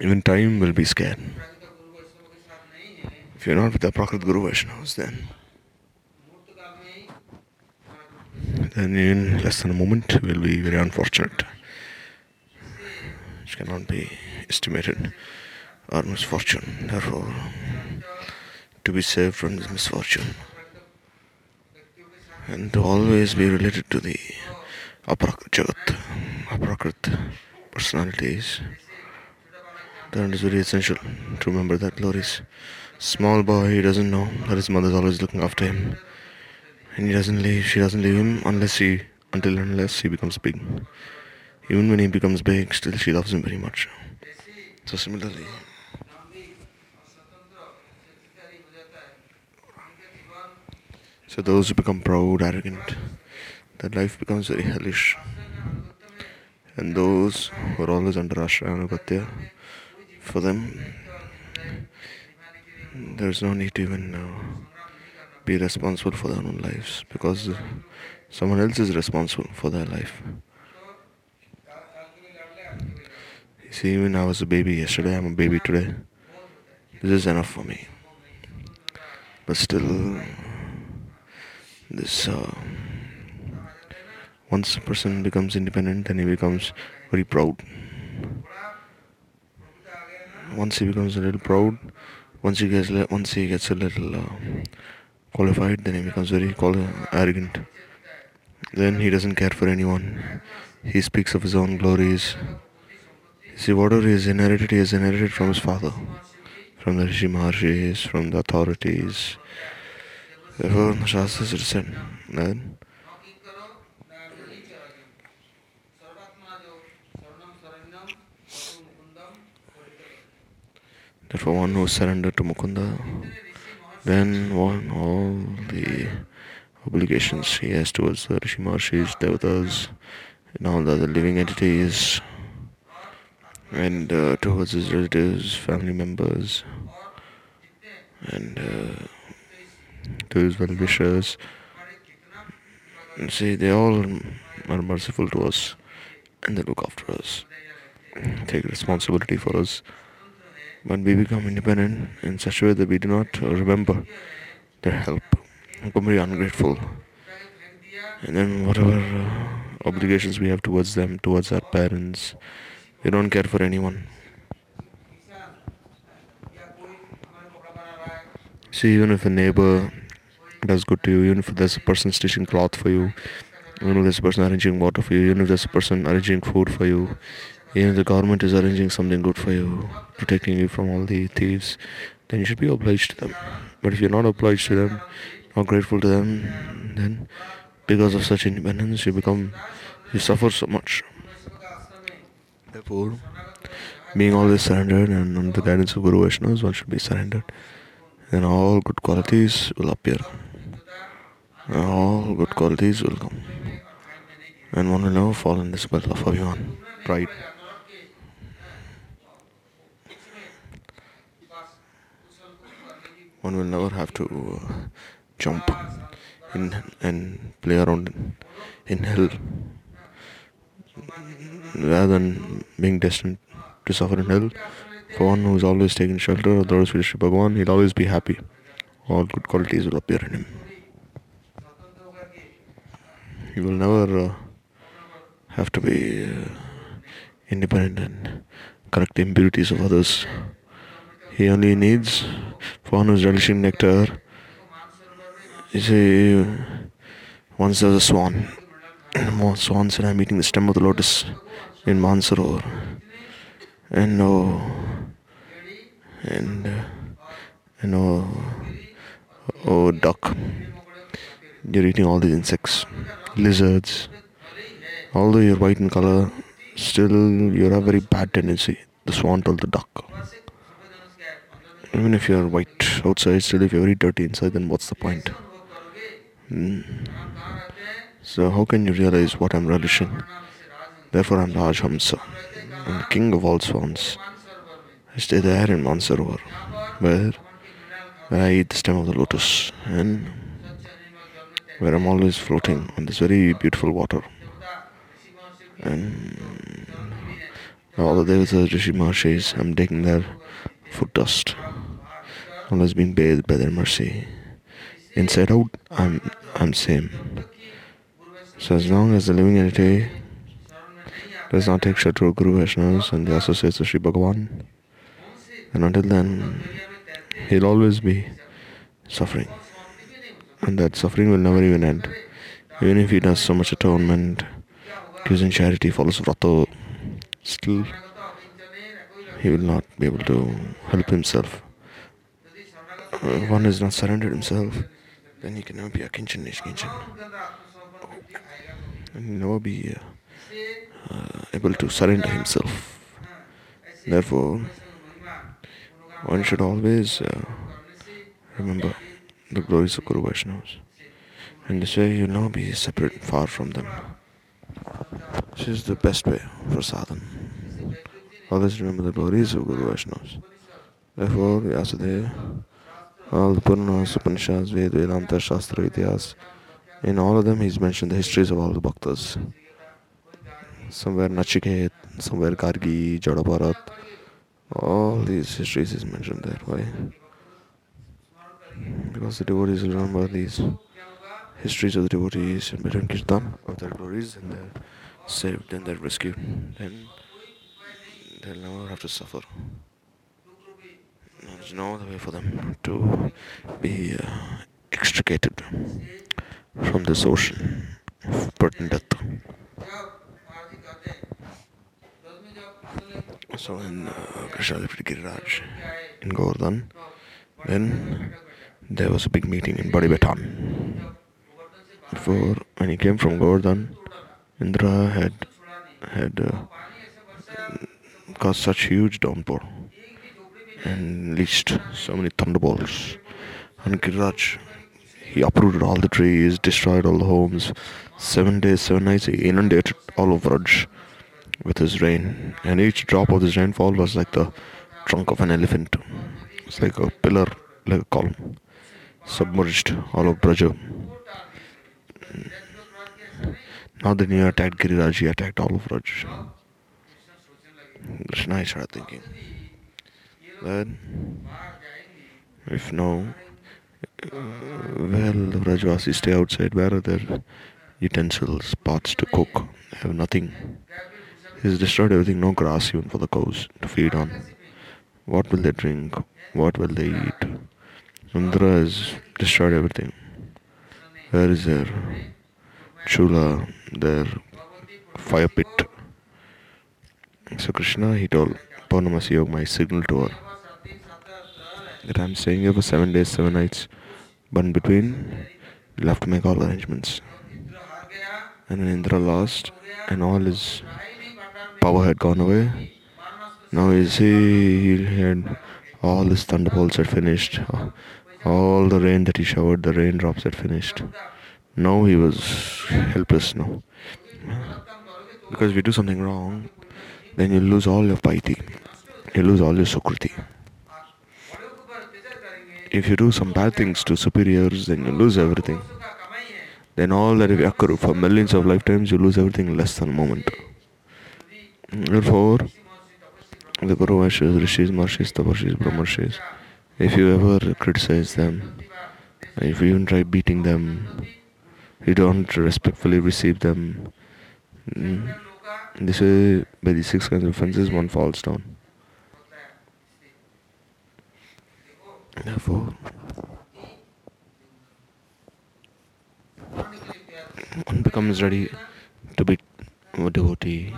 Even time will be scared. If you're not with the Prakrit Guru Vaishnavas, then then in less than a moment will be very unfortunate. Which cannot be estimated our misfortune. Therefore, to be saved from this misfortune and to always be related to the Aprakrit Jagat, Aprakrit personalities. That is very essential to remember that Glory's small boy, he doesn't know that his mother is always looking after him. And he doesn't leave, she doesn't leave him unless he, until unless he becomes big. Even when he becomes big, still she loves him very much. So similarly, so those who become proud, arrogant, their life becomes very hellish. And those who are always under Ashra Anugatya, for them, there's no need to even uh, be responsible for their own lives because someone else is responsible for their life. You see, even I was a baby yesterday, I'm a baby today. This is enough for me. But still, this uh, once a person becomes independent, then he becomes very proud. Once he becomes a little proud, once he gets once he gets a little uh, qualified, then he becomes very arrogant. Then he doesn't care for anyone. He speaks of his own glories. See, whatever he has inherited, he has inherited from his father, from the Rishi Maharshis, from the authorities. Therefore, the Shastras it is said Therefore, one who surrendered to Mukunda, then one all the obligations he has towards the Rishi Marshis, Devatas, and all the other living entities, and uh, towards his relatives, family members, and uh, to his well wishers. See, they all are merciful to us and they look after us, take responsibility for us. When we become independent in such a way that we do not remember their help, We become very ungrateful. And then whatever uh, obligations we have towards them, towards our parents, we don't care for anyone. See, even if a neighbor does good to you, even if there's a person stitching cloth for you, even if there's a person arranging water for you, even if there's a person arranging food for you, even if the government is arranging something good for you, protecting you from all the thieves, then you should be obliged to them. But if you're not obliged to them, not grateful to them, then because of such independence, you become, you suffer so much. Therefore, being always surrendered and under the guidance of Guru Vaishnavas, one should be surrendered. Then all good qualities will appear. And all good qualities will come. And one will never fall in this battle of Abhiman, pride. One will never have to jump in and play around in, hell rather than being destined to suffer in hell. For one who is always taking shelter of the Lord Sri Bhagavan, he'll always be happy. All good qualities will appear in him. He will never uh, have to be uh, independent and correct the impurities of others. He only needs, for one who's relishing nectar, you see, once there was a swan, more swans and I'm eating the stem of the lotus in Mansarovar. And oh, and uh, and oh, oh duck, you're eating all these insects, lizards. Although you're white in color, still you have very bad tendency. The swan told the duck. Even if you're white outside, still if you're very dirty inside, then what's the point? Mm. So how can you realize what I'm relishing? Therefore I'm Raj Hamsa. I'm king of all swans. I stay there in Mansarovar, where, where I eat the stem of the lotus and where I'm always floating on this very beautiful water. And All the Devatas, Rishi Maharshis, I'm taking their foot dust. Has been bathed by their mercy. Inside out, I'm I'm same. So as long as the living entity does not take shelter of Guru Vaishnavas and the associates of Sri Bhagavan, and until then, he'll always be suffering. And that suffering will never even end. Even if he does so much atonement, gives in charity, follows vrata, still he will not be able to help himself. One is not surrendered himself, then he can never be a kinchan nishkinchan. And he'll never be uh, uh, able to surrender himself. Therefore, one should always uh, remember the glories of Guru Vaishnavas. And this way you'll never be separate, far from them. This is the best way for sadhana. Always remember the glories of Guru Vaishnavas. Therefore, Vyasadeva, all the Puranas, Upanishads, Ved, Vedanta, Shastra, Itihas, in all of them he's mentioned the histories of all the bhaktas. Somewhere Nachiket, somewhere Gargi, Jadabharat, all these histories is mentioned there. Why? Because the devotees remember these histories of the devotees and Bhajan Kirtan of their glories and they're saved and they're rescued. Then they'll never have to suffer. There's no other way for them to be uh, extricated from this ocean of and death. So in uh, Krishna Giriraj in Govardhan, then there was a big meeting in Badibetan. Before, when he came from Govardhan, Indra had had uh, caused such huge downpour and leashed so many thunderbolts. And Giriraj, he uprooted all the trees, destroyed all the homes. Seven days, seven nights, he inundated all of Raj with his rain. And each drop of this rainfall was like the trunk of an elephant. It's like a pillar, like a column, submerged all of Braja. Now that he attacked Giriraj, he attacked all of Vraj. Krishna started thinking that if no, uh, well, the Vrajvasis stay outside, where are their utensils, pots to cook? They have nothing. He's destroyed everything, no grass even for the cows to feed on. What will they drink? What will they eat? Indra has destroyed everything. Where is their chula, their fire pit? So Krishna, he told Purnamasi Yoga, my signal to her, that I'm staying here for seven days, seven nights. But in between, you'll have to make all arrangements. And then Indra lost, and all his power had gone away. Now you see, he had all his thunderbolts had finished. All the rain that he showered, the raindrops had finished. Now he was helpless now. Because if you do something wrong, then you lose all your piety. You lose all your sukriti. If you do some bad things to superiors, then you lose everything. Then all that you accrue for millions of lifetimes, you lose everything in less than a moment. Therefore, the Guru Vaishnavas, Rishis, Marshis, Taparshis, Brahmarshis, if you ever criticize them, if you even try beating them, you don't respectfully receive them, mm, this way, by these six kinds of offenses, one falls down. Therefore, one becomes ready to be a devotee.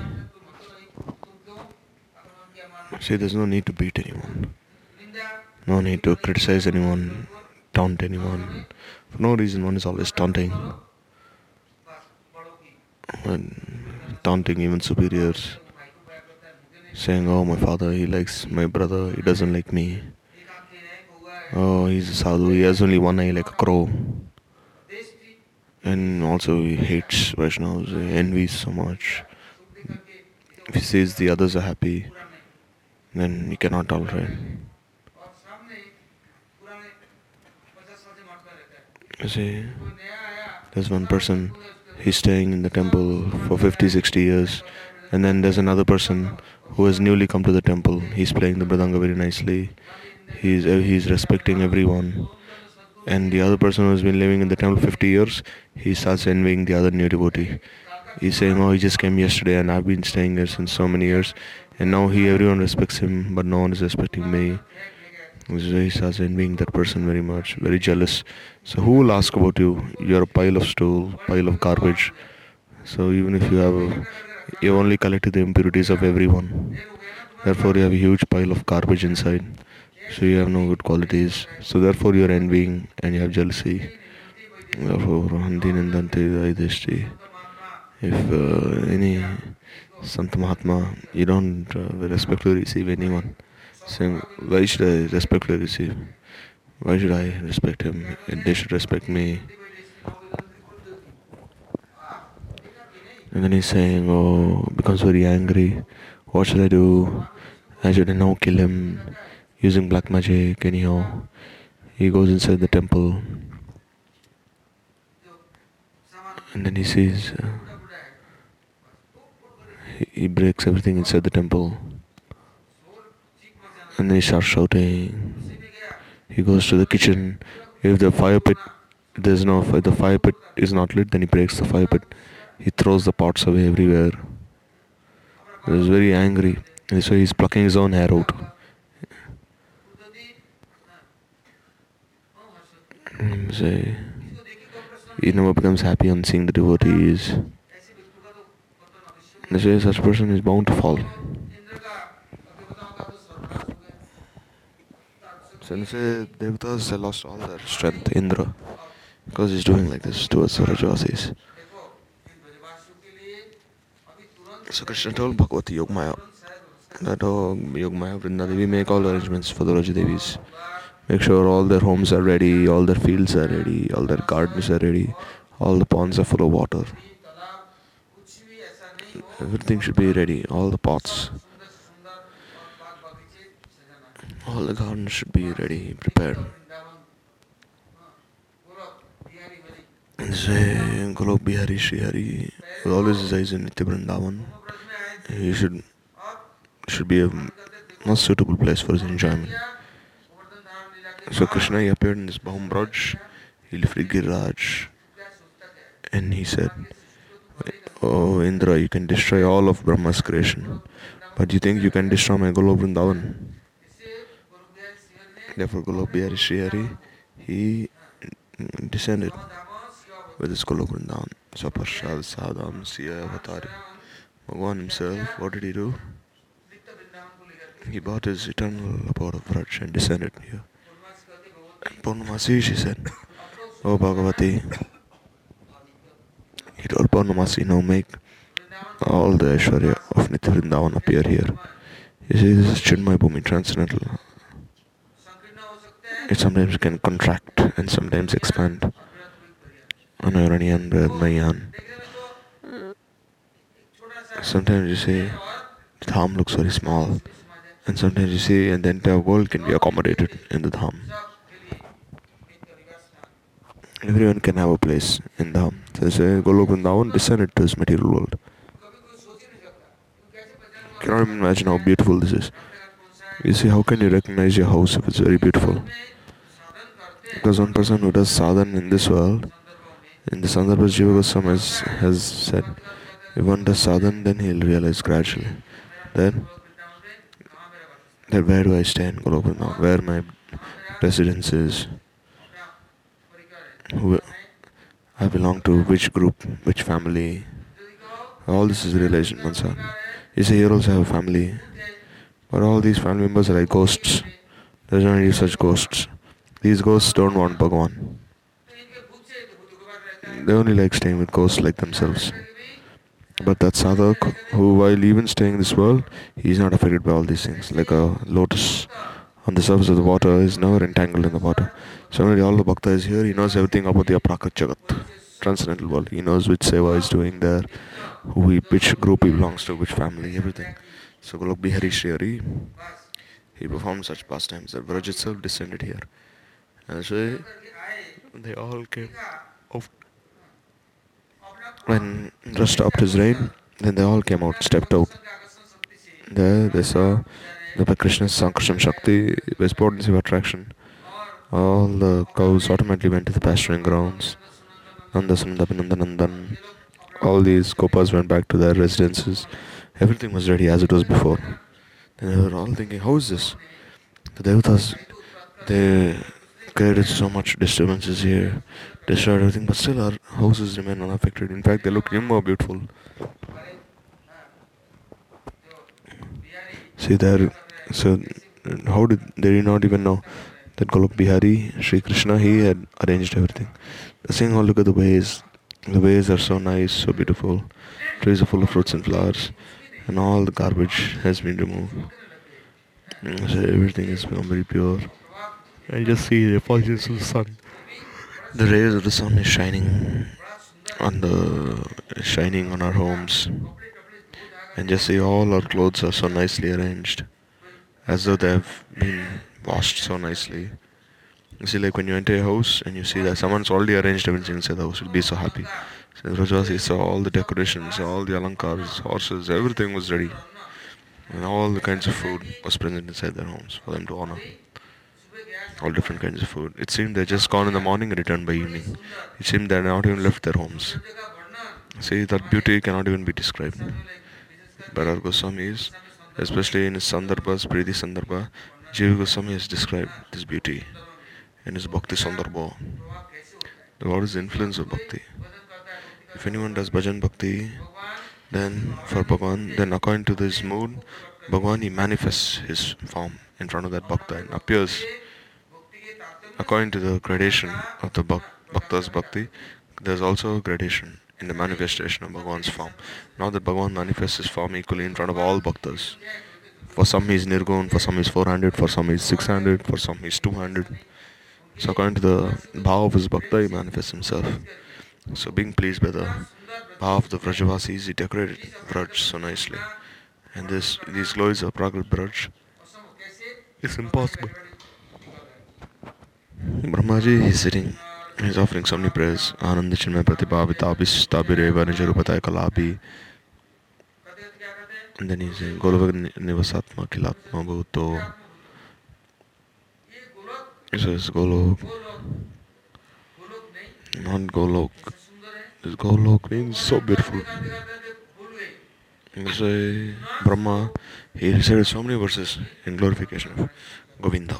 See, there's no need to beat anyone, no need to criticize anyone, taunt anyone. For no reason, one is always taunting. And taunting even superiors, saying, Oh, my father, he likes my brother, he doesn't like me. Oh, he's a sadhu, he has only one eye like a crow. And also, he hates Vaishnavas, he envies so much. If he says the others are happy, then he cannot tolerate. You see, there's one person, he's staying in the temple for 50, 60 years, and then there's another person who has newly come to the temple. He's playing the mridanga very nicely. He's uh, he's respecting everyone. And the other person who's been living in the temple 50 years, he starts envying the other new devotee. He's saying, "Oh, he just came yesterday, and I've been staying there since so many years, and now he everyone respects him, but no one is respecting me." So he starts envying that person very much, very jealous. So who will ask about you? You're a pile of stool, pile of garbage. So even if you have, you only collected the impurities of everyone. Therefore, you have a huge pile of garbage inside. So you have no good qualities. So therefore, you are envying and you have jealousy. Therefore. If uh, any Sant Mahatma, you don't uh, respectfully receive anyone, saying, Why should I respectfully receive? Why should I respect him? And they should respect me. And then he's saying, Oh, becomes very angry. What should I do? I should now kill him using black magic. Anyhow, he goes inside the temple. And then he sees, uh, he, breaks everything inside the temple. And then he starts shouting. He goes to the kitchen. If the fire pit, there's no, if the fire pit is not lit, then he breaks the fire pit. He throws the pots away everywhere. He was very angry. And so he's plucking his own hair out. And say, he never becomes happy on seeing the devotees. They say such person is bound to fall. Say Devatas they lost all their strength, Indra, because he's doing like this towards the Rajasis. So Krishna told Bhagavati Yogmaya that oh, Yogmaya Vrinda Devi make all arrangements for the Rajadevis. Make sure all their homes are ready, all their fields are ready, all their gardens are ready, all the ponds are full of water. Everything should be ready, all the pots, all the gardens should be ready, prepared. Say Hari always resides in Nitya. He should should be a most suitable place for his enjoyment. So Krishna he appeared in this Bahum Braj, he lifted Giriraj, and he said, Oh Indra, you can destroy all of Brahma's creation, but you think you can destroy my Golok Vrindavan? Therefore Golok Bihari he mm, descended with his Golok Vrindavan. So Parshad Sadam Siya Avatari. Bhagwan himself, what did he do? He bought his eternal abode of Vraj and descended here. And Purnamasi, she said, Oh Bhagavati, he told Purnamasi, now make all the Aishwarya of Nitya appear here. You see, this is Chinmay Bhumi, transcendental. It sometimes can contract and sometimes expand. Anuraniyan, Brahmayan. Sometimes you see the dham looks very small, and sometimes you see and the entire world can be accommodated in the dham. Everyone can have a place in dham. So say Golok Vrindavan descended to this material world. Cannot even imagine how beautiful this is. You see, how can you recognize your house if it's very beautiful? Because one person who does sadhan in this world, in the Sandarbha Jiva Goswami has, has said, if one does sadhan, then he'll realize gradually. Then, that where do I stand, Golok Vrindavan? Where my residence is? Who I belong to which group, which family? All this is in Mansa. You say here also have a family, but all these family members are like ghosts. There's no such ghosts. These ghosts don't want Bhagavan. They only like staying with ghosts like themselves. But that sadhak, who while even staying in this world, he is not affected by all these things. Like a lotus on the surface of the water is never entangled in the water. Similarly, all the bhakta is here, he knows everything about the aprakat jagat, transcendental world. He knows which seva is doing there, who he, which group he belongs to, which family, everything. So Golok Bihari Sri Hari, he performed such pastimes that Vraj itself descended here. And so they all came. When Indra stopped his rain, then they all came out, stepped out. There they saw the Krishna's Sankarsam Shakti, his potency of attraction. All the cows automatically went to the pasturing grounds. Nanda Nandan. All these gopas went back to their residences. Everything was ready as it was before. And they were all thinking, how is this? The devatas, they created so much disturbances here, destroyed everything, but still our houses remain unaffected. In fact, they look even more beautiful. See there, so how did they did not even know that Golok Bihari, Sri Krishna, he had arranged everything. Seeing how oh, look at the ways, the ways are so nice, so beautiful. Trees are full of fruits and flowers, and all the garbage has been removed. Mm, so everything become very pure. And just see the effulgence of the sun. The rays of the sun is shining on the shining on our homes. And just see all our clothes are so nicely arranged. As though they have been washed so nicely. You see like when you enter a house and you see that someone's already arranged everything inside the house, you'll be so happy. So Rajasi saw all the decorations, all the alankars, horses, everything was ready. And all the kinds of food was present inside their homes for them to honor all different kinds of food. It seemed they just gone in the morning and returned by evening. It seemed they had not even left their homes. See, that beauty cannot even be described. But our Goswamis, especially in his Sandarbhas, Priti Sandarbha, Jiva Goswami has described this beauty in his Bhakti Sandarbha. What is the influence of Bhakti? If anyone does Bhajan Bhakti, then for Bhagavan, then according to this mood, Bhagavan he manifests his form in front of that Bhakta and appears according to the gradation of the Bhakta's Bhakti, there's also a gradation in the manifestation of Bhagavan's form. Now that Bhagavan manifests his form equally in front of all Bhaktas. For some he's Nirgun, for some he he's 400, for some he he's 600, for some he he's 200. So according to the bhav of his Bhakta, he manifests himself. So being pleased by the bhav of the Vrajavasis, he decorated Vraj so nicely. And this these glories of Pragat Braj, it's impossible. Brahmaji is sitting, he's offering so many prayers. Ananda Chinmay Pratibhavitabis Tabireva Nijarupataya Kalabi. And then he's saying Golova Nivasatma Kilatma Bhuto. He says Golok. Not Golok. This Golok means so beautiful. You say Brahma, he recited so many verses in glorification of Govinda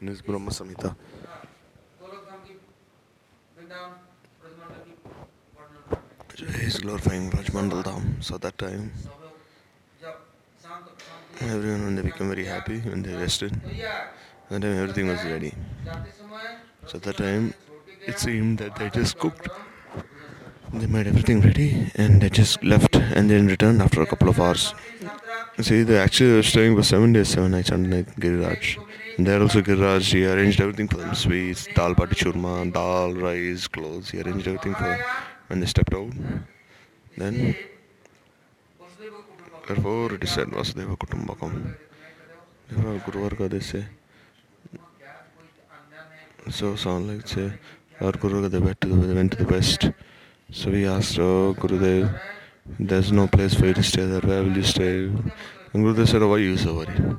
in his Brahma Samhita. He is glorifying Brajmandal Dham. So that time, everyone when they became very happy, when they rested, that time everything was ready. So that time, it seemed that they just cooked. They made everything ready and they just left and then returned after a couple of hours. See, they actually were staying for seven days, seven nights underneath Giriraj. And there also Giriraj, he arranged everything for them. Sweets, dal bati churma, dal, rice, clothes. He arranged everything for them. When they stepped out, then therefore it is said Vasudhaiva Kutumbakam. Therefore Guru they say. So sound like say our Guru they went to the, went to the west. So we asked, oh Gurudev, there's no place for you to stay there, where will you stay? And Gurudev said, oh, why you so worried?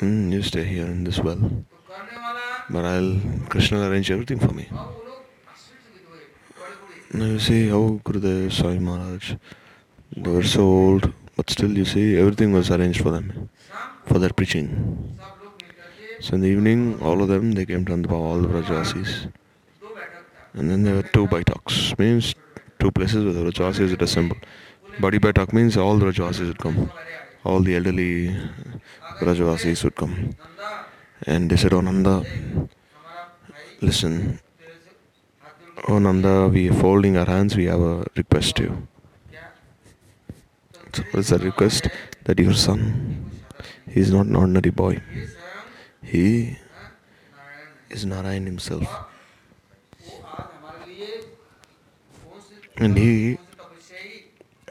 Mm, you stay here in this well. But I'll, Krishna will arrange everything for me. Now you see how oh, Gurudev Swami Maharaj, they were so old, but still you see everything was arranged for them, for their preaching. So in the evening, all of them, they came to Andhapa, all the Brajavasis. And then there were two Baitaks, means two places where the Brajavasis would assemble. Badi Baitak means all the Brajavasis would come all the elderly Brajavasis would come. And they said, Oh Nanda, listen, Oh Nanda, we are folding our hands, we have a request to you. So is the request? That your son, he is not an ordinary boy. He is Narayan himself. And he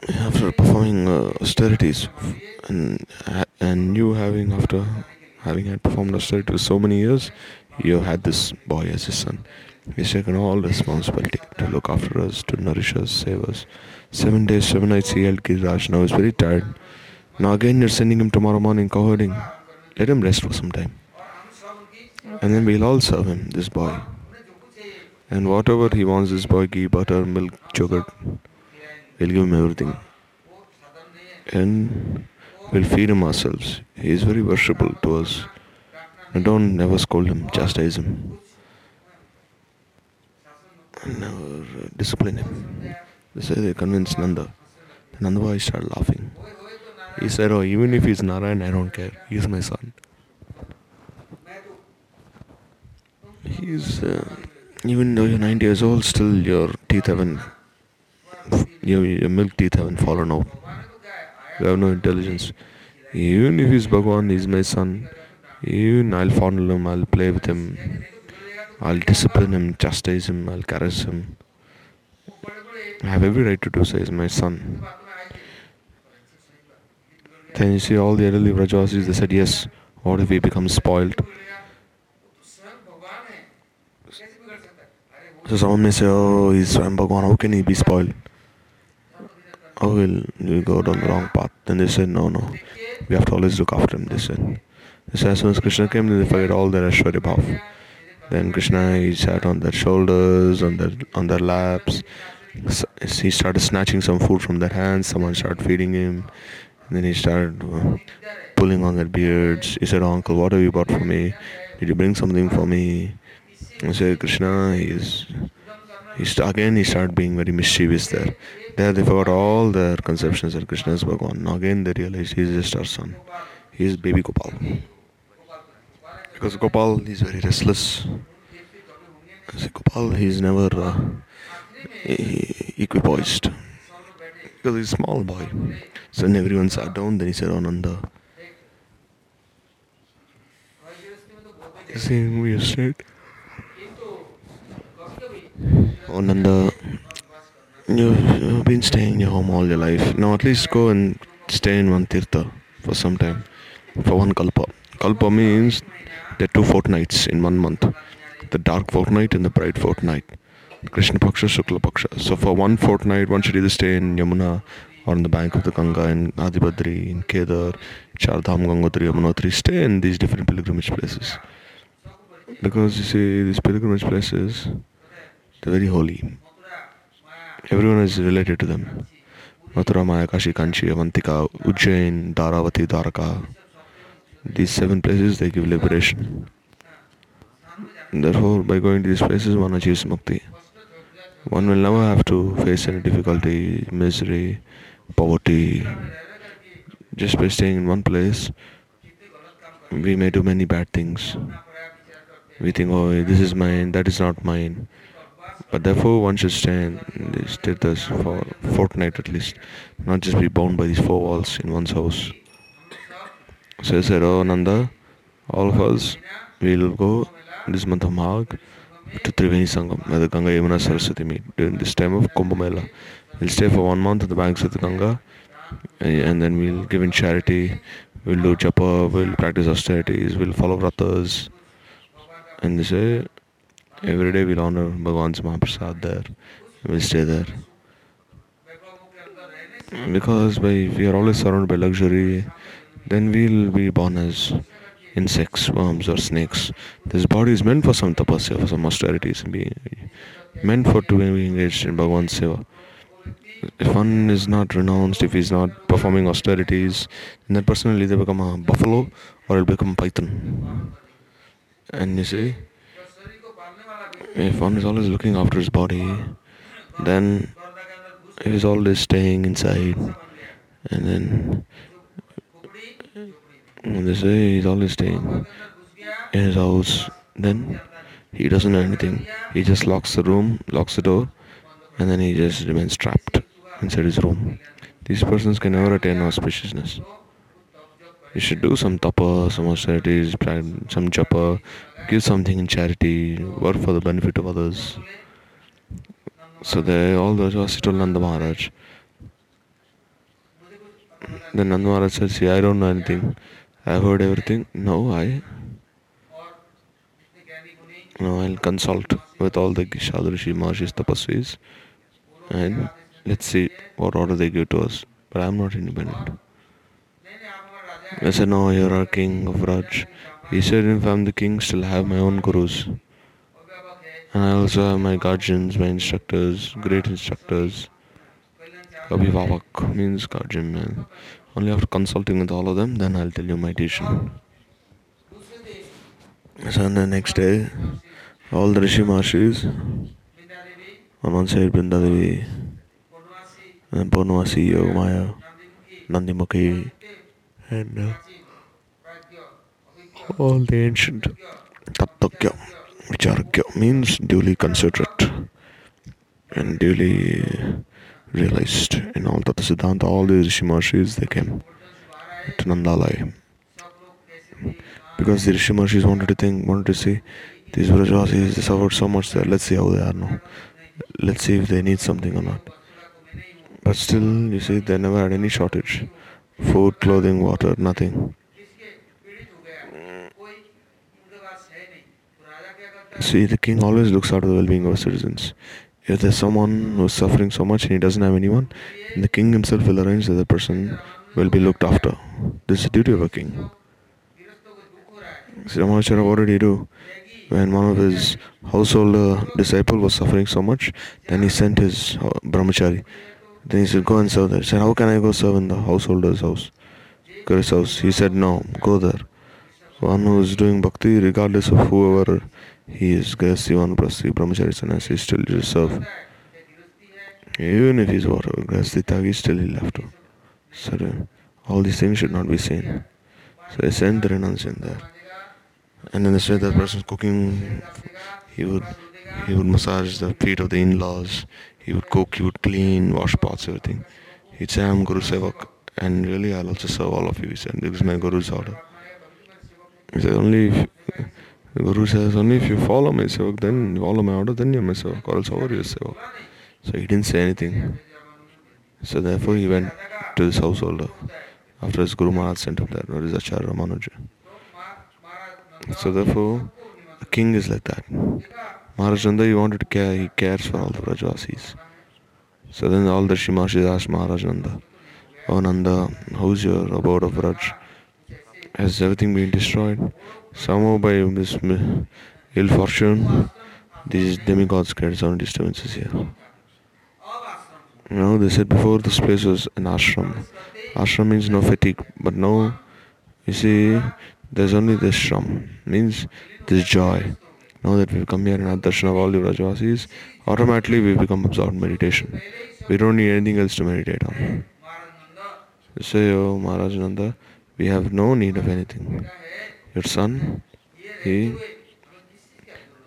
after performing uh, austerities and and you having after having had performed austerities for so many years you had this boy as a son he's taken all responsibility to look after us to nourish us save us seven days seven nights he held Giriraj now he's very tired Now again you're sending him tomorrow morning cow-herding. Let him rest for some time. And then we'll all serve him, this boy. And whatever he wants, this boy, ghee, butter, milk, yogurt, we'll give him everything. And we'll feed him ourselves. He is very worshipful to us. And don't never scold him, chastise him. And uh, discipline him. They say they convinced Nanda. Nanda boy started laughing. He said, Oh, even if he's Narayan, I don't care. He's my son. He's, uh, even though you're 90 years old, still your teeth haven't, your, your milk teeth haven't fallen out. You have no intelligence. Even if he's Bhagwan, he's my son. Even I'll fondle him, I'll play with him, I'll discipline him, chastise him, I'll caress him. I have every right to do so. He's my son. Then you see all the elderly Vrajavasis, they said, Yes, what if he becomes spoiled? So someone may say, Oh, he's Swam Bhagwan, how can he be spoiled? Oh, he'll, he'll go down the wrong path. Then they said, No, no, we have to always look after him. They said, they said as soon as Krishna came, they forget all their Aishwarya Bhav. Then Krishna, he sat on their shoulders, on their, on their laps. He started snatching some food from their hands. Someone started feeding him. And then he started uh, pulling on their beards. He said, Uncle, what have you brought for me? Did you bring something for me? I said, Krishna, he's, he's again he started being very mischievous there. There they forgot all their conceptions that Krishna is. Now again they realized he's just our son. He is baby Gopal. Because Gopal is very restless. See, Gopal he's never uh, equipoised. Because he's a small boy. So when everyone sat down, then he said, Oh Nanda. Saying we are straight. Oh Nanda, you've been staying in your home all your life. Now at least go and stay in one tirtha for some time. For one kalpa. Kalpa means there are two fortnights in one month. The dark fortnight and the bright fortnight. Krishna Paksha, Shukla Paksha. So for one fortnight, one should either stay in Yamuna or on the bank of the Ganga in Adibadri, in Kedar, Chardham, Gangotri, Yamunotri. Stay in these different pilgrimage places. Because you see, these pilgrimage places, they're very holy. Everyone is related to them. Mathura, Maya, Kashi, Kanchi, Avantika, Ujjain, Dwaravati, Dwaraka. These seven places, they give liberation. Therefore, by going to these places, one achieves mukti. One will never have to face any difficulty, misery, poverty. Just by staying in one place, we may do many bad things. We think, oh, this is mine, that is not mine. But therefore, one should stay in these tirthas for fortnight at least, not just be bound by these four walls in one's house. Oh Nanda, all of us, we'll go this month of Magh to Triveni Sangam, where the Ganga Yamuna Saraswati meet during this time of Kumbh Mela. We'll stay for one month at the banks of the Ganga eh, and then we'll give in charity, we'll do japa, we'll practice austerities, we'll follow vratas. And they say Every day we'll honor Bhagwan's Mahaprasad there. We'll stay there. Because by we are always surrounded by luxury, then we'll be born as insects, worms or snakes. This body is meant for some tapasya, for some austerities, and be meant for to be engaged in Bhagwan's seva. If one is not renounced, if he's not performing austerities, then person will either become a buffalo or will become a python. And you see, if one is always looking after his body, then he is always staying inside, and then they say he's always staying in his house, then he doesn't do anything. He just locks the room, locks the door, and then he just remains trapped inside his room. These persons can never attain auspiciousness. You should do some tapa, some austerities, some japa, give something in charity, work for the benefit of others. So they all those was told Nanda Maharaj. Then Nanda Maharaj See, I don't know anything. I've heard everything. No, I no, I'll consult with all the Shadrishi, Mahashis, Tapasvis and let's see what order they give to us. But I'm not independent. I said, No, you're our king of Raj. He said, If I'm the king, still have my own gurus. And I also have my guardians, my instructors, great instructors. Abhibhavak means guardian man. Only after consulting with all of them, then I'll tell you my teaching. So the next day, all the Rishi one side Brindadevi, and Purnamasi, Yogamaya, Nandimukhi, and uh, all the ancient Tattakya, Vicharagya means duly considerate and duly realized in all Tata Siddhanta, all the Rishi Marshis, they came to Nandalaya. Because the Rishi Marshis wanted to think, wanted to see these Vrajavasis, they suffered so much there, let's see how they are now. Let's see if they need something or not. But still, you see, they never had any shortage. Food, clothing, water, nothing. See, the king always looks for the well-being of citizens. If there's someone who's suffering so much and he doesn't have anyone, the king himself will arrange that the person will be looked after. This is the duty of a king. Ramacharya, what did he do? When one of his household uh, disciple was suffering so much, then he sent his uh, brahmachari. Then he said, Go and serve there. He said, How can I go serve in the householder's house? Guru's house. He said, No, go there. One who is doing bhakti, regardless of whoever he is, Grihasti, Vanaprasthi, Brahmachari, Sannyasi, still to serve. Even if he's whatever, Grihasti, Tagi, still have to. So all these things should not be seen. So they sent the renunciant there. And in the way that person's cooking, he would he would massage the feet of the in-laws. He would cook, he would clean, wash pots, everything. He'd say, I'm Guru Sevak, and really I'll also serve all of you. He said, this is my Guru's order. He said, only if Guru says, only if you follow my Sevak, then you follow my order, then you're my Sevak, or else over your Sevak. So he didn't say anything. So therefore he went to this householder after his Guru Maharaj sent him there, or his Acharya Ramanuja. So therefore, a king is like that. Maharaj Nanda, he wanted to care, he cares for all the Brajvasis. So then all the Shimarshis asked Maharaj Nanda, Oh Nanda, how's your abode of Raj? Has everything been destroyed? Somehow by this ill fortune, these demigods created some disturbances here. Know, they said before this place was an ashram. Ashram means no fatigue, but now you see there's only this shram, means this joy. Now that we've come here and had darshan of all the Rajvasis, automatically we become absorbed in meditation. We don't need anything else to meditate on. You say, oh Maharaj Nanda, we have no need of anything. Your son, he,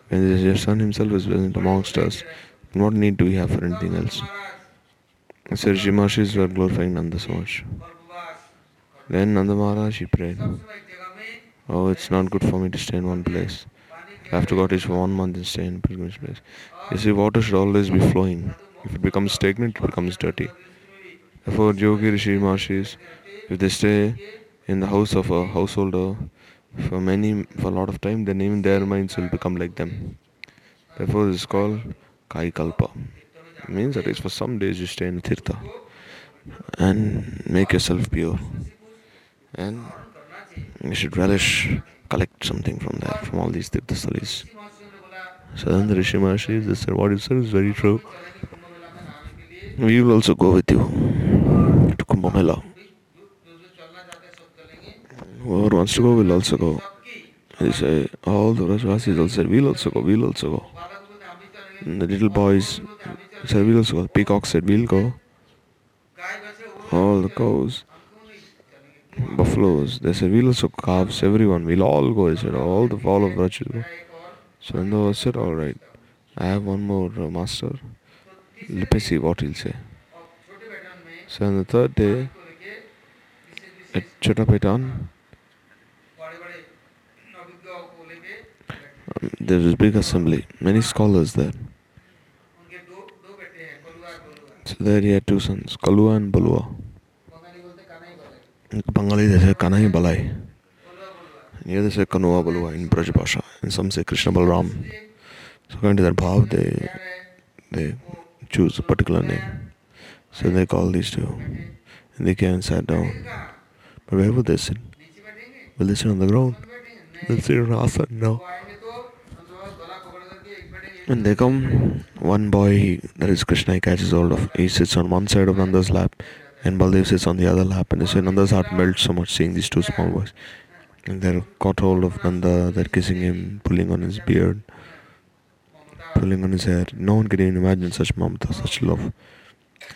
when your son himself is present amongst us, what need do we have for anything else? So Rishi Mahārishis were glorifying Nanda so much. Then Nanda Maharaj he prayed. Oh, it's not good for me to stay in one place. I have to go least for one month and stay in a pilgrimage place. You see, water should always be flowing. If it becomes stagnant, it becomes dirty. Therefore, Yogi Rishi if they stay in the house of a householder for many, for a lot of time, then even their minds will become like them. Therefore, this is called Kai Kalpa. It means that it's for some days you stay in Tirtha and make yourself pure. And you should relish, collect something from there, from all these Tirthastalis. So then the Rishi Mahārishis, they said, what you said is very true. We will also go with you to Kumbh Mela. Whoever wants to go will also go. They say, all the Rajvasis also said, we'll also go, we'll also go. And the little boys said, we'll also go. Peacock said, we'll go. All the cows, buffaloes, they said, we'll also calves, everyone, we'll all go. They said, all the all of Rajvasis go. So Nanda said, all right, I have one more uh, master. Let me see what he'll say. So on the third day, at Chotapaitan, um, there was a big assembly, many scholars there. So there he had two sons, Kalua and Balua. Bengali they say Kanai Balai. Here they say Kanua Balua in Braj Bhasha. And some say Krishna Balram. So according to that bhav, they, they choose a particular name. So they call these two. And they came and sat down. But where would they sit? Will they sit on the ground? They'll sit on asana now. When they come, one boy, that is Krishna, he catches hold of. He sits on one side of Nanda's lap, and Baldev sits on the other lap. And say Nanda's heart melts so much seeing these two small boys. And they're caught hold of Nanda, they're kissing him, pulling on his beard, pulling on his hair. No one can even imagine such mamata, such love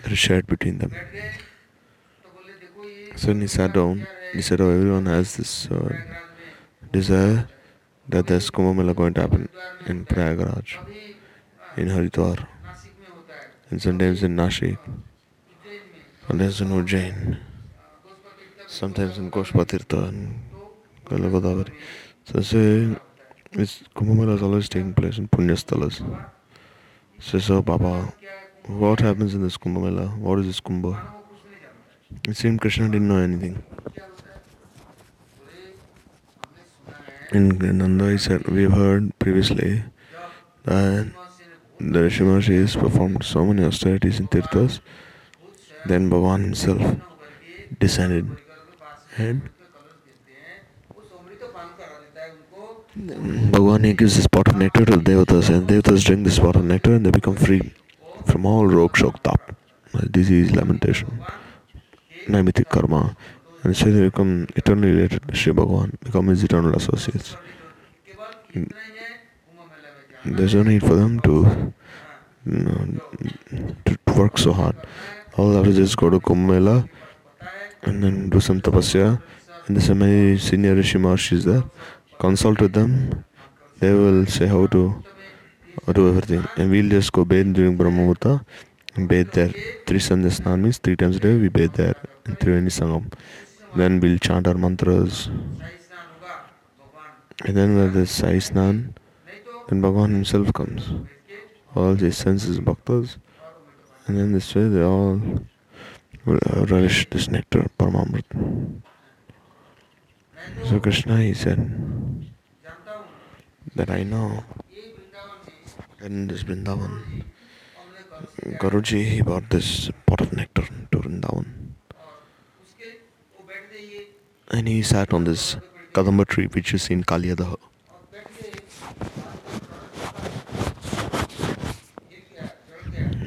that is shared between them. So when he sat down, he said, Oh, everyone has this uh, desire that there's Kumbh Mela going to happen in Prayagraj, in Haridwar, and sometimes in Nashik, sometimes in Ujjain, sometimes in Goshpatirtha and Godavari. So say, it's, Kumbh Mela is always taking place in Punyasthalas. So, so Baba, what happens in this Kumbh Mela? What is this Kumbh? It seemed Krishna didn't know anything. In Nanda, he said, we've heard previously that the Rishi Maharishi performed so many austerities in Tirthas, then Bhagavan himself descended and Bhagavan he gives this pot of nectar to the Devatas and Devatas drink this pot of nectar and they become free from all rog, shok, tap, disease, lamentation, naimittic karma and so they become eternally related to Sri Bhagavan, become his eternal associates. There's no need for them to, you know, to work so hard. All they have to just go to Kumbh and then do some tapasya. And there's so many senior Rishi Maharshis there. Consult with them. They will say how to do everything. And we'll just go bathe during Brahmamurta and bathe there. Three Sandhya means three times a day we bathe there in Triveni Sangam. Then we'll chant our mantras. And then when there's Shahi Snan, then Bhagavan himself comes. All his senses bhaktas. And then this way they all will relish this nectar, Paramamrit. So Krishna he said that I know in this Vrindavan, Garuji he brought this pot of nectar to Vrindavan. And he sat on this Kadamba tree which is in Kalyadaha.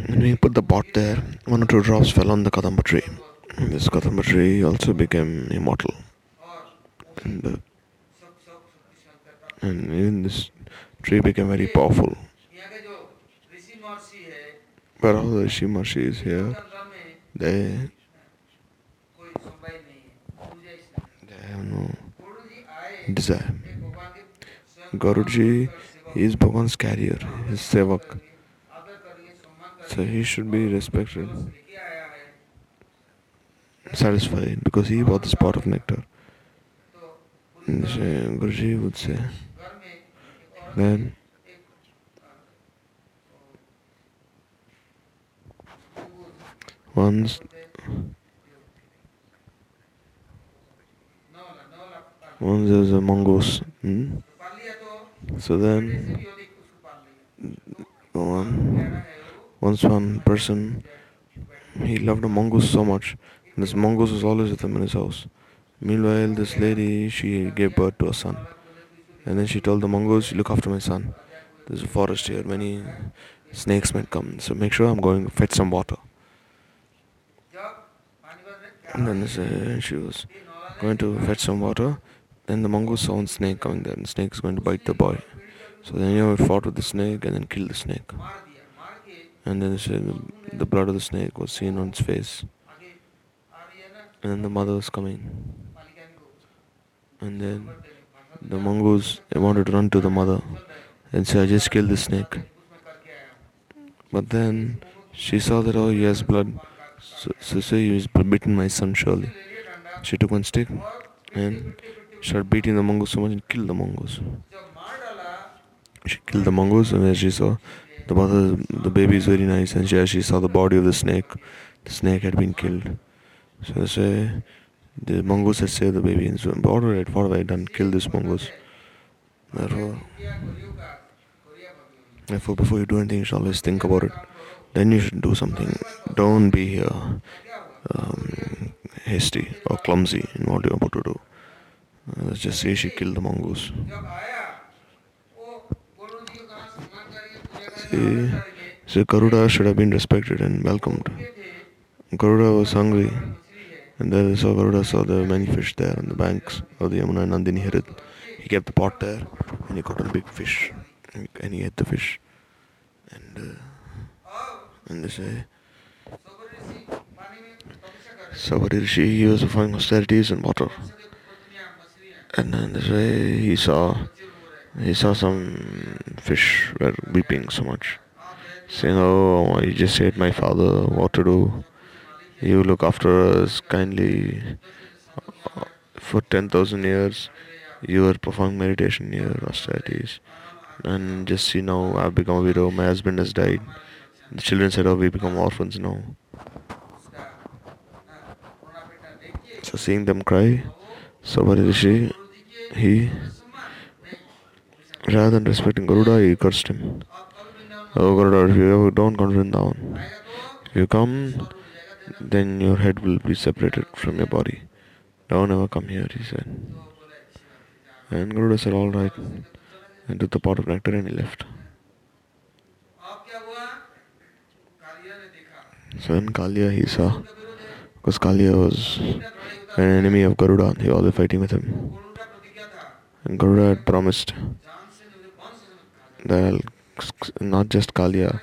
When we put the pot there, one or two drops fell on the Kadamba tree. And this Kadamba tree also became immortal. And, uh, and even this tree became very powerful. But all the Rishi Maharishi here, they, they have no desire. Garuji is Bhagwan's carrier, his sevak. So he should be respected, satisfied because he bought this pot of nectar. And Guruji would say, then once once there's a mongoose. Hmm? So then one once one person he loved a mongoose so much and this mongoose was always with him in his house. Meanwhile this lady she gave birth to a son. And then she told the mongoose, look after my son. There's a forest here, many snakes might come. So make sure I'm going to fetch some water. And then uh, she was going to fetch some water. Then the mongoose saw a snake coming there, and the snake is going to bite the boy. So then you know, fought with the snake and then killed the snake. And then the, the blood of the snake was seen on its face. And then the mother was coming. And then the mongoose wanted to run to the mother and say, I just killed the snake. But then she saw that, oh, he has blood. So, so, so he has bitten my son surely. She took one stick and started beating the mongoose so much and killed the mongoose. She killed the mongoose and as she saw the mother, the baby is very nice and she, as she saw the body of the snake, the snake had been killed. So they say, the mongoose had saved the baby and so, alright, what have I done? Kill this mongoose. Therefore, therefore, before you do anything, you should always think about it. Then you should do something. Don't be uh, um, hasty or clumsy in what you're about to do. Let's just say she killed the mongoose. See, so Garuda should have been respected and welcomed. Garuda was hungry, and then saw Garuda saw the many fish there on the banks of the Yamuna and Nandini hid. He kept the pot there, and he caught a big fish, and he ate the fish. And uh, and they say, Saubhari Rishi, he was performing austerities in water. And then they say he saw he saw some fish were weeping so much. Saying, Oh, you just ate my father, what to do? You look after us kindly. For 10,000 years, you were performing meditation here, austerities. And just see now, I've become a widow, my husband has died. The children said, Oh, we become orphans now. So seeing them cry, so Saubhari Rishi, he, rather than respecting Garuda, he cursed him. Oh Garuda, if you ever don't come Vrindavan, if you come, then your head will be separated from your body. Don't ever come here, he said. And Garuda said, Alright, and took the pot of nectar and he left. So in Kalia he saw, because Kalia was an enemy of Garuda, he was fighting with him. Garuda had promised that I'll not just Kalia,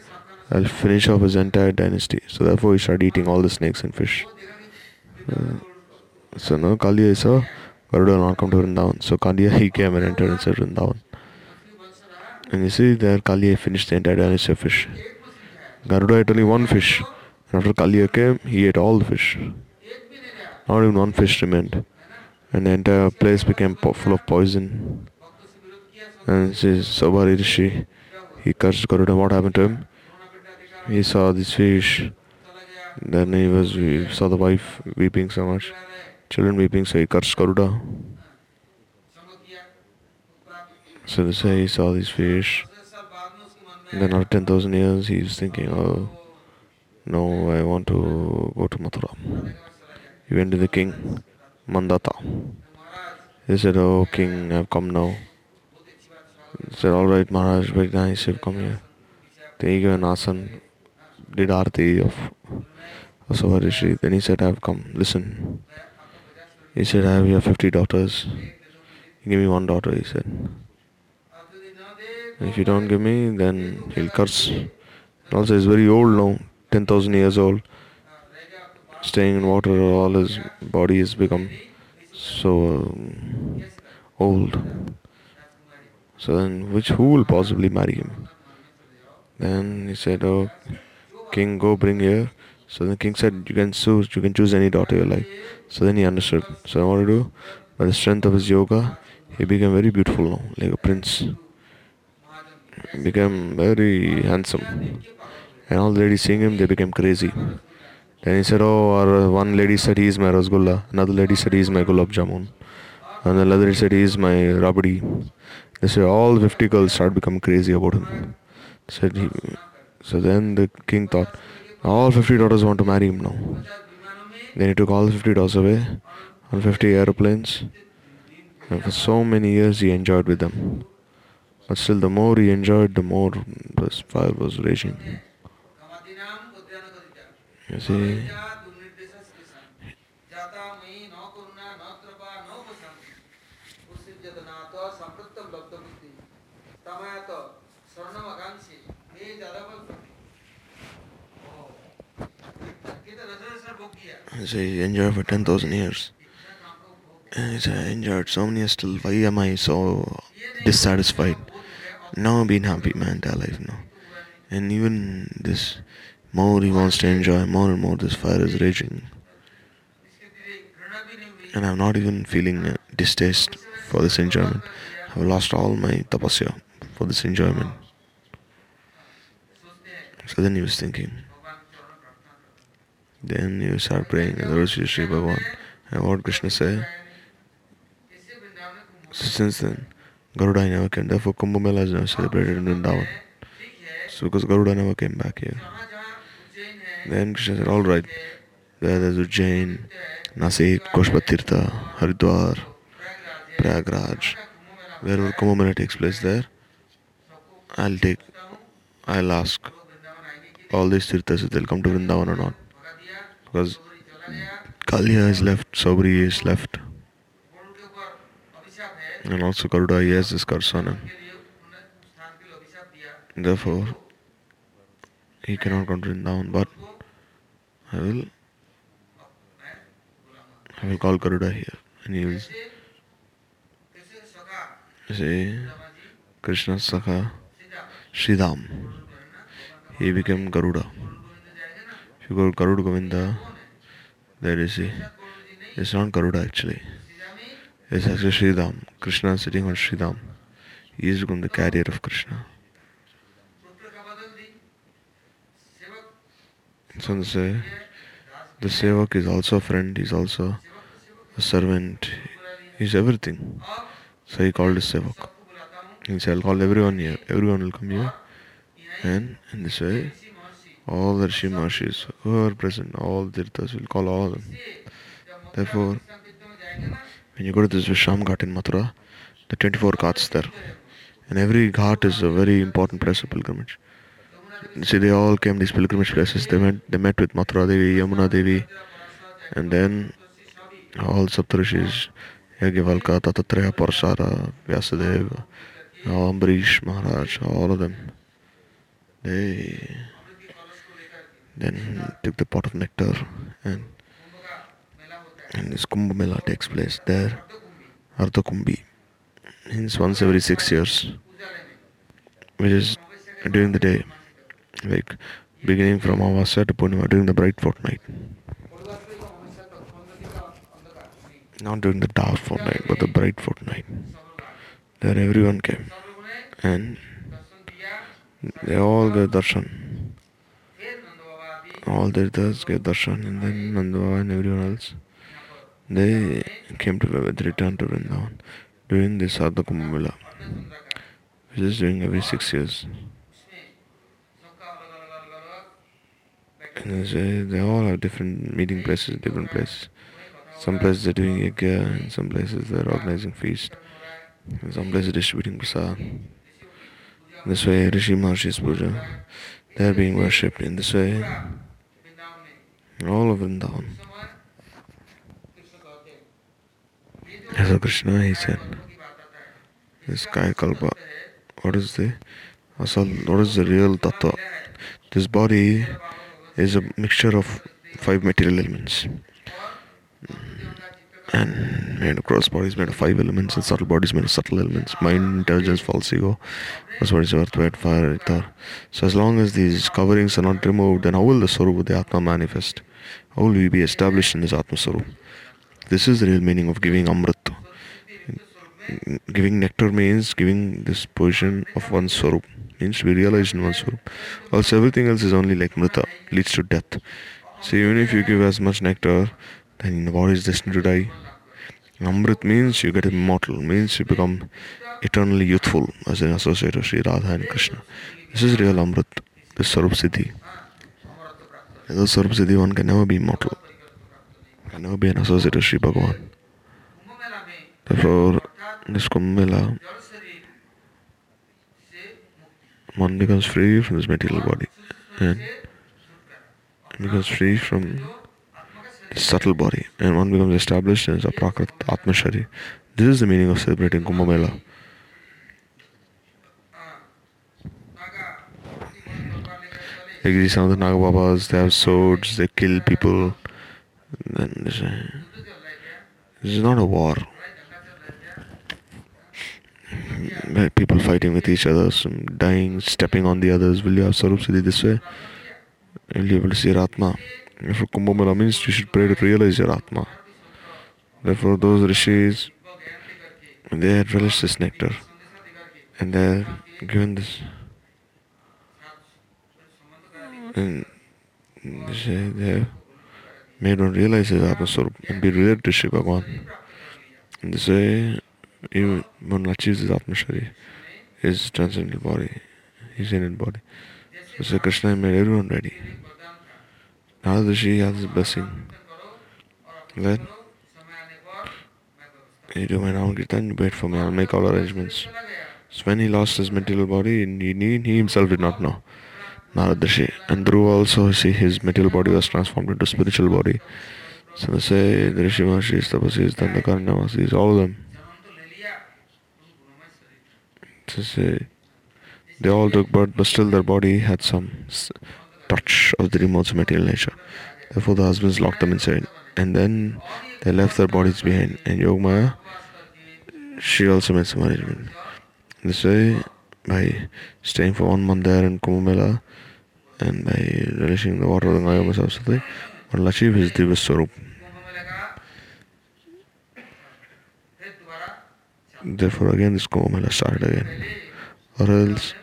I'll finish off his entire dynasty. So therefore he started eating all the snakes and fish. Uh, so now Kalia saw Garuda not come to Vrindavan. So Kalia he came and entered inside Vrindavan. And you see there Kalia finished the entire dynasty of fish. Garuda ate only one fish. And after Kalia came, he ate all the fish. Not even one fish remained. And the entire place became full of poison. And says Saubhari Rishi, he cursed Garuda. What happened to him? He saw this fish. Then he was he saw the wife weeping so much, children weeping, so he cursed Garuda. So they say he saw this fish. Then after 10,000 years, he was thinking, oh, no, I want to go to Mathura. He went to the king, Mandhata. He said, oh, king, I've come now. He said, all right, Maharaj, very nice, you've come here. Then he gave an asan, did arti of Asava Rishi. Then he said, I've come, listen. He said, I have here 50 daughters. Give me one daughter, he said. If you don't give me, then he'll curse. Also, he's very old now, 10,000 years old. Staying in water, all his body has become so um, old. So then, which who will possibly marry him? Then he said, "Oh, king, go bring here." So the king said, "You can choose. You can choose any daughter you like." So then he understood. So what to do? By the strength of his yoga, he became very beautiful now, like a prince. He became very handsome, and all the ladies seeing him, they became crazy. Then he said, "Oh, our uh, one lady said he is my rasgulla. Another lady said he is my gulab jamun. And another lady said my rabdi." They said all the 50 girls started becoming crazy about him. Said he, so then the king thought, all 50 daughters want to marry him now. Then he took all the 50 daughters away on 50 aeroplanes. And for so many years he enjoyed with them. But still, the more he enjoyed, the more the fire was raging. See, you he for 10,000 years. And he said, I enjoyed so many years, still, why am I so dissatisfied? Now I'm being happy my entire life now. And even this, more he wants to enjoy, more and more this fire is raging. And I'm not even feeling distaste for this enjoyment. I've lost all my tapasya for this enjoyment. So then he was thinking. Then you start praying, and there was Sri Bhagavan. And what Krishna said? So since then, Garuda never came. Therefore, Kumbh Mela is celebrated in Vrindavan. So because Garuda never came back here. Then Krishna said, all right, there's Ujjain, Nasik, Koshpatirtha, Haridwar, Prayagraj, wherever Kumbh takes place there, I'll take, I'll ask all these tirthas if they'll come to Vrindavan or not. Because Kalia is left, Saubri is left, and also Garuda, has this curse. Therefore, he cannot to Vrindavan, but I will, I will call Garuda here, and he will say, Krishna Sakha Sridama. He became Garuda. If you go Garuda Govinda, there you it's not Garuda actually. It's actually Sridama. Krishna sitting on Sridama. He is become the carrier of Krishna. The Sevak is also a friend, he's also a servant, he's everything. So he called his Sevak. He said, I'll call everyone here, everyone will come here. And in this way, all the Rishi Maharshis who are present, all Tirthas will call all of them. Therefore, when you go to this Vishram Ghat in Mathura, the 24 ghats there. And every ghat is a very important place of pilgrimage. See, they all came these pilgrimage places. They went, they met with Mathura Devi, Yamuna Devi, and then all Saptarishis, Yajnavalkya, Dattatreya, Parasara, Vyasadeva, Ambarish Maharaj, all of them. They then took the pot of nectar and and this Kumbh Mela takes place there, Ardha once every six years, which is during the day, like beginning from Amavasya to Purnima during the bright fortnight. Not during the dark fortnight, but the bright fortnight. There everyone came and they all gave darshan. All the others gave darshan and then Nandava and everyone else. They came to they returned to Vrindavan during the Ardha Kumbh which is during every six years. And they uh, they all have different meeting places, different places. Some places they're doing yajna, and some places they're organizing feast. And some places distributing prasad. This way, Rishi Maharshi's puja, they're being worshipped in this way. All of Vrindavan. As a Krishna, he said, this Kaya Kalpa, what is the what is the real tattva? This body is a mixture of five material elements. And made of gross body is made of five elements, and subtle body is made of subtle elements. Mind, intelligence, false ego, that's what is earth, wind, fire, ether. So as long as these coverings are not removed, then how will the Sarup, the Atma manifest? How will we be established in this Atma Sarup? This is the real meaning of giving Amrit. Giving nectar means giving this position of one Sarup. Means we realize in one's Sarup. Also everything else is only like Mrita, leads to death. So even if you give as much nectar, then the body is destined to die. Amrit means you get immortal, means you become eternally youthful as an associate of Sri Radha and Krishna. This is real Amrit, this Sarup Siddhi. Without Sarup Siddhi, one can never be immortal, can never be an associate of Sri Bhagavan. Therefore, this Kumbh Mela, one becomes free from this material body and becomes free from the subtle body and one becomes established as a Prakrit Atmashari. This is the meaning of celebrating Kumbh Mela. Some of the Naga Babas, they have swords, they kill people. Then this is not a war. People fighting with each other, some dying, stepping on the others. Will you have Sarup Siddhi this way? Will you be able to see your Atma? Therefore, Kumbh Mela means you should pray to realize your Atma. Therefore, those rishis, they had relished this nectar and they had given this. And they say they have made one realize his Atma Swarup and be related to Shri Bhagavan. And they say, even one achieves his Atma Shari, his transcendental body, his inner body. So, say Krishna made everyone ready. Rishi has his blessing. Then You do my Nam Kirtan, you wait for me, I'll make all arrangements. So when he lost his material body, he, he, himself did not know. Narad And Dhruva also, see, his material body was transformed into spiritual body. So they say Rishi Maharshis, Tapasis, Dandakaranyavasis, all of them. So say they all took birth, but still their body had some touch of the remote material nature. Therefore, the husbands locked them inside, and then they left their bodies behind. And Yogmaya, she also made some arrangement. This way, by staying for one month there in Kumbh and by relishing the water of the Ganga Saraswati, one will achieve his Divya Swarup. Therefore, again, this Kumbh started again. Or else,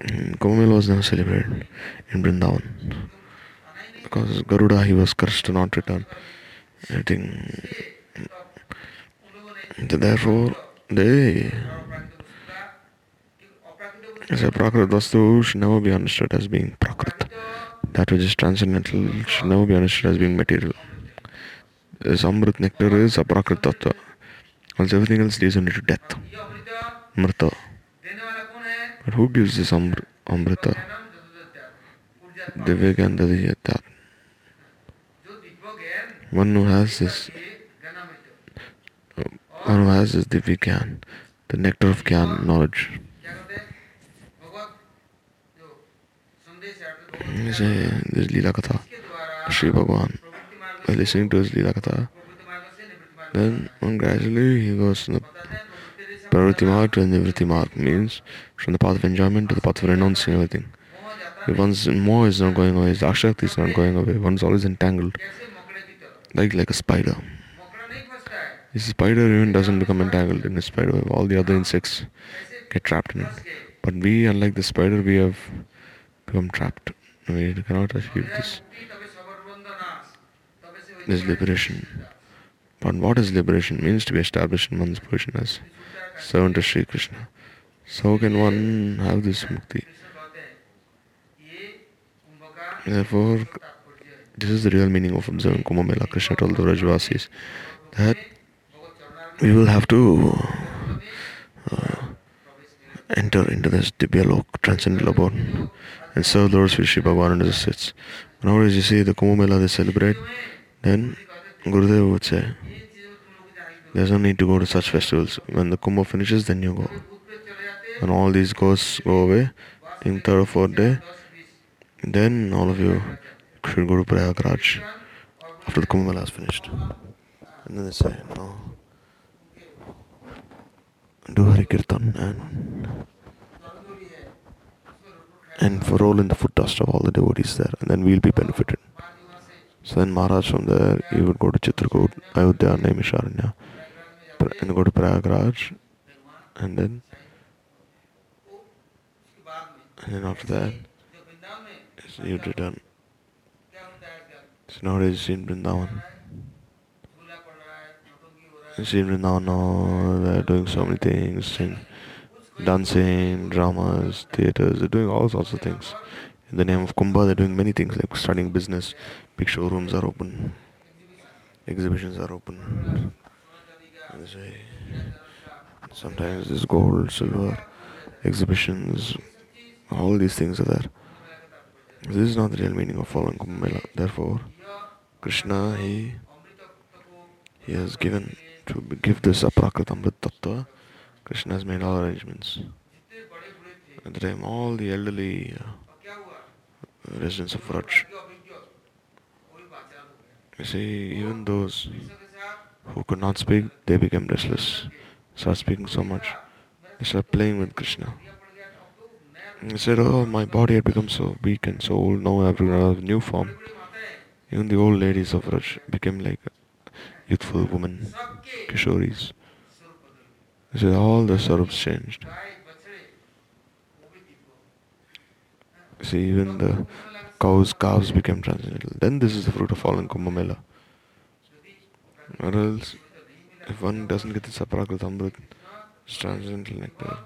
mm, Kumbh was never celebrated in Vrindavan because Garuda he was cursed to not return. I think mm. therefore they as a Prakrit Vastu should never be understood as being Prakrit. That which is transcendental should never be understood as being material. This Amrit nectar is a Prakrit Tattva. Also everything else leads only to death. Mrita. But who gives this Amr- Amrita? Divyaganda. One who has this one who has this Divya the nectar of Gyan knowledge. This Leela Katha, Sri Bhagavan. Listening to his Leela Katha, then gradually he goes from the Pravritti Marg to the Nivritti Marg, means from the path of enjoyment to the path of renouncing everything. If one's more is not going away, his Ashakti is not going away, one's always entangled, like like a spider. This spider even doesn't become entangled in a spider web, all the other insects get trapped in it. But we, unlike the spider, we have become trapped. We cannot achieve this. This liberation. But what is liberation? means to be established in one's position as servant of Sri Krishna. So can one have this mukti. Therefore, this is the real meaning of observing Kumbh. Krishna told the Brajavasis that we will have to uh, enter into this Dibyalok, transcendental abode, and serve Shri Bhagavan under the sits. Nowadays, you see the Kumbh Mela they celebrate, then Gurudev would say, there's no need to go to such festivals. When the Kumbh finishes, then you go. When all these ghosts go away, in third or fourth day, then all of you should go to Prayagraj after the Kumbh is finished. And then they say, no, do Hari Kirtan and and for all in the foot dust of all the devotees there, and then we'll be benefited. So then Maharaj from there, he would go to Chitrakoot, Ayodhya, Naimisharanya, and go to Prayagraj, and then and then after that, he would return. So nowadays in Vrindavan. You see Vrindavan now, they're doing so many things, and dancing, dramas, theaters, they're doing all sorts of things. In the name of Kumbha, they're doing many things like starting business, big showrooms are open, exhibitions are open. Sometimes there's gold, silver, exhibitions, all these things are there. This is not the real meaning of following Kumbh. Therefore, Krishna, he, he has given to give this Aprakrit. Krishna has made all arrangements. At the time, all the elderly uh, residents of Vraj, you see, even those who could not speak, they became restless, start speaking so much. They start playing with Krishna. He said, Oh, my body had become so weak and so old, now I have a new form. Even the old ladies of Vraj became like youthful women, Kishoris. He said, All the sorrows changed. See, even the cows, calves became transcendental. Then this is the fruit of following Kumbh Mela. Or else, if one doesn't get the Saprakrit Amrit, it's transcendental nectar.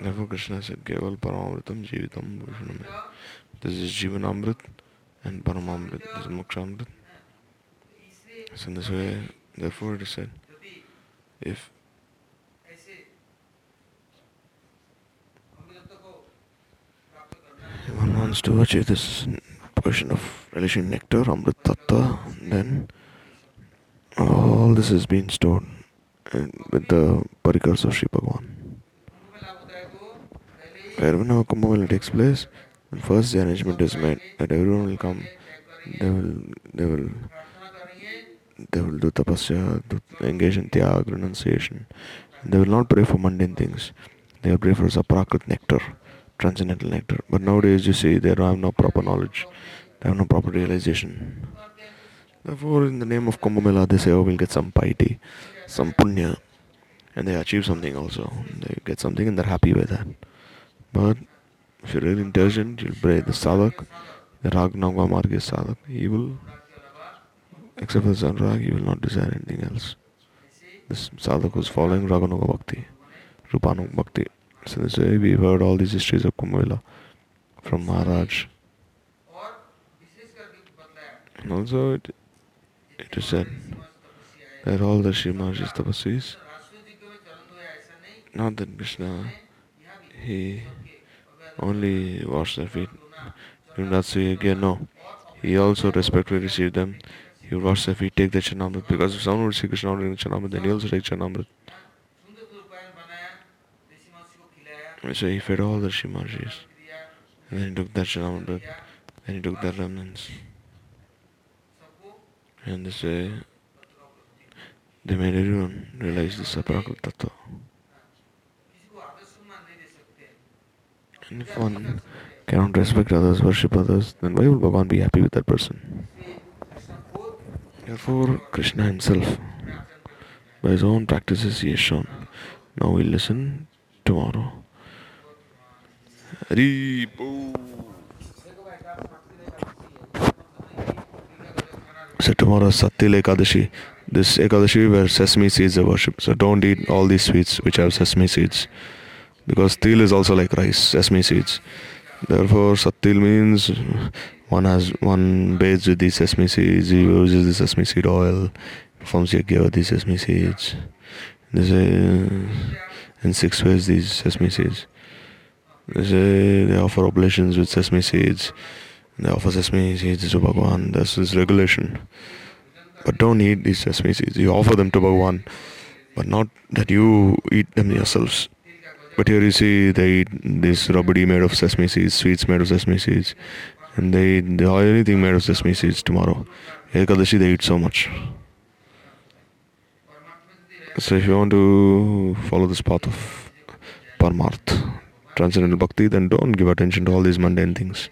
Therefore Krishna said, Keval Paramamritam Jivitam Bhushanam. This is Jivanamrit and Paramamrit. This is Mokshamrit. So in this way, therefore it is said, if one wants to achieve this portion of relation nectar, Amrit Tattva, then all this is being stored uh, with the parikars of Sri Bhagavan. Wherever Mela takes place, first the arrangement is made that everyone will come, they will, they will, they will do tapasya, do, engage in tyag, renunciation. They will not pray for mundane things. They will pray for saprakrit nectar, transcendental nectar. But nowadays, you see, they have no proper knowledge. They have no proper realization. Therefore, in the name of Kumbh they say, oh, we'll get some piety, some punya, and they achieve something also. They get something and they're happy with that. But if you're really intelligent, you'll pray the sadhak, the Raganuga Marga sadhak. He will, except for the Sanrag, he will not desire anything else. This sadhak was following Raganuga Bhakti, Rupanuga Bhakti. So this way we heard all these histories of Kumbh Mela from Maharaj. And also it, it is said that all the Sri Maharaj's tapasvis, not that Krishna, he only washed their feet. Do not say again, no. He also respectfully received them. He would wash their feet, take the Charanamrit. Because if someone would see Krishna ordering Charanamrit, then he also take Charanamrit. So he fed all the Shimarjis. And then he took that Charanamrit. Then he took their remnants. And this way, they made everyone realize this Aprakrit Tattva. And if one cannot respect others, worship others, then why will Bhagavan be happy with that person? Therefore, Krishna himself, by his own practices, he has shown. Now we listen tomorrow. So tomorrow is Satil Ekadashi. This Ekadashi where sesame seeds are worshipped. So don't eat all these sweets which have sesame seeds. Because til is also like rice, sesame seeds. Therefore, satil means one has one bathes with these sesame seeds, he uses the sesame seed oil, performs yajna with these sesame seeds. There's a, in six ways these sesame seeds. A, they offer oblations with sesame seeds. They offer sesame seeds to Bhagwan. This is regulation. But don't eat these sesame seeds. You offer them to Bhagwan, but not that you eat them yourselves. But here you see they eat this rabadi made of sesame seeds, sweets made of sesame seeds, and they eat they eat anything made of sesame seeds tomorrow. Ekadashi they eat so much. So if you want to follow this path of Paramarth, transcendental bhakti, then don't give attention to all these mundane things.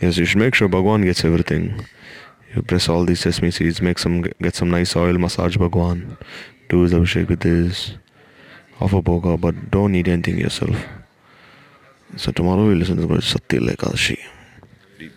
Yes, you should make sure Bhagwan gets everything. You press all these sesame seeds, make some, get some nice oil, massage Bhagwan, do his abhishek with this, offer boga, but don't eat anything yourself. So tomorrow we listen to Satya Lekadashi. Deep.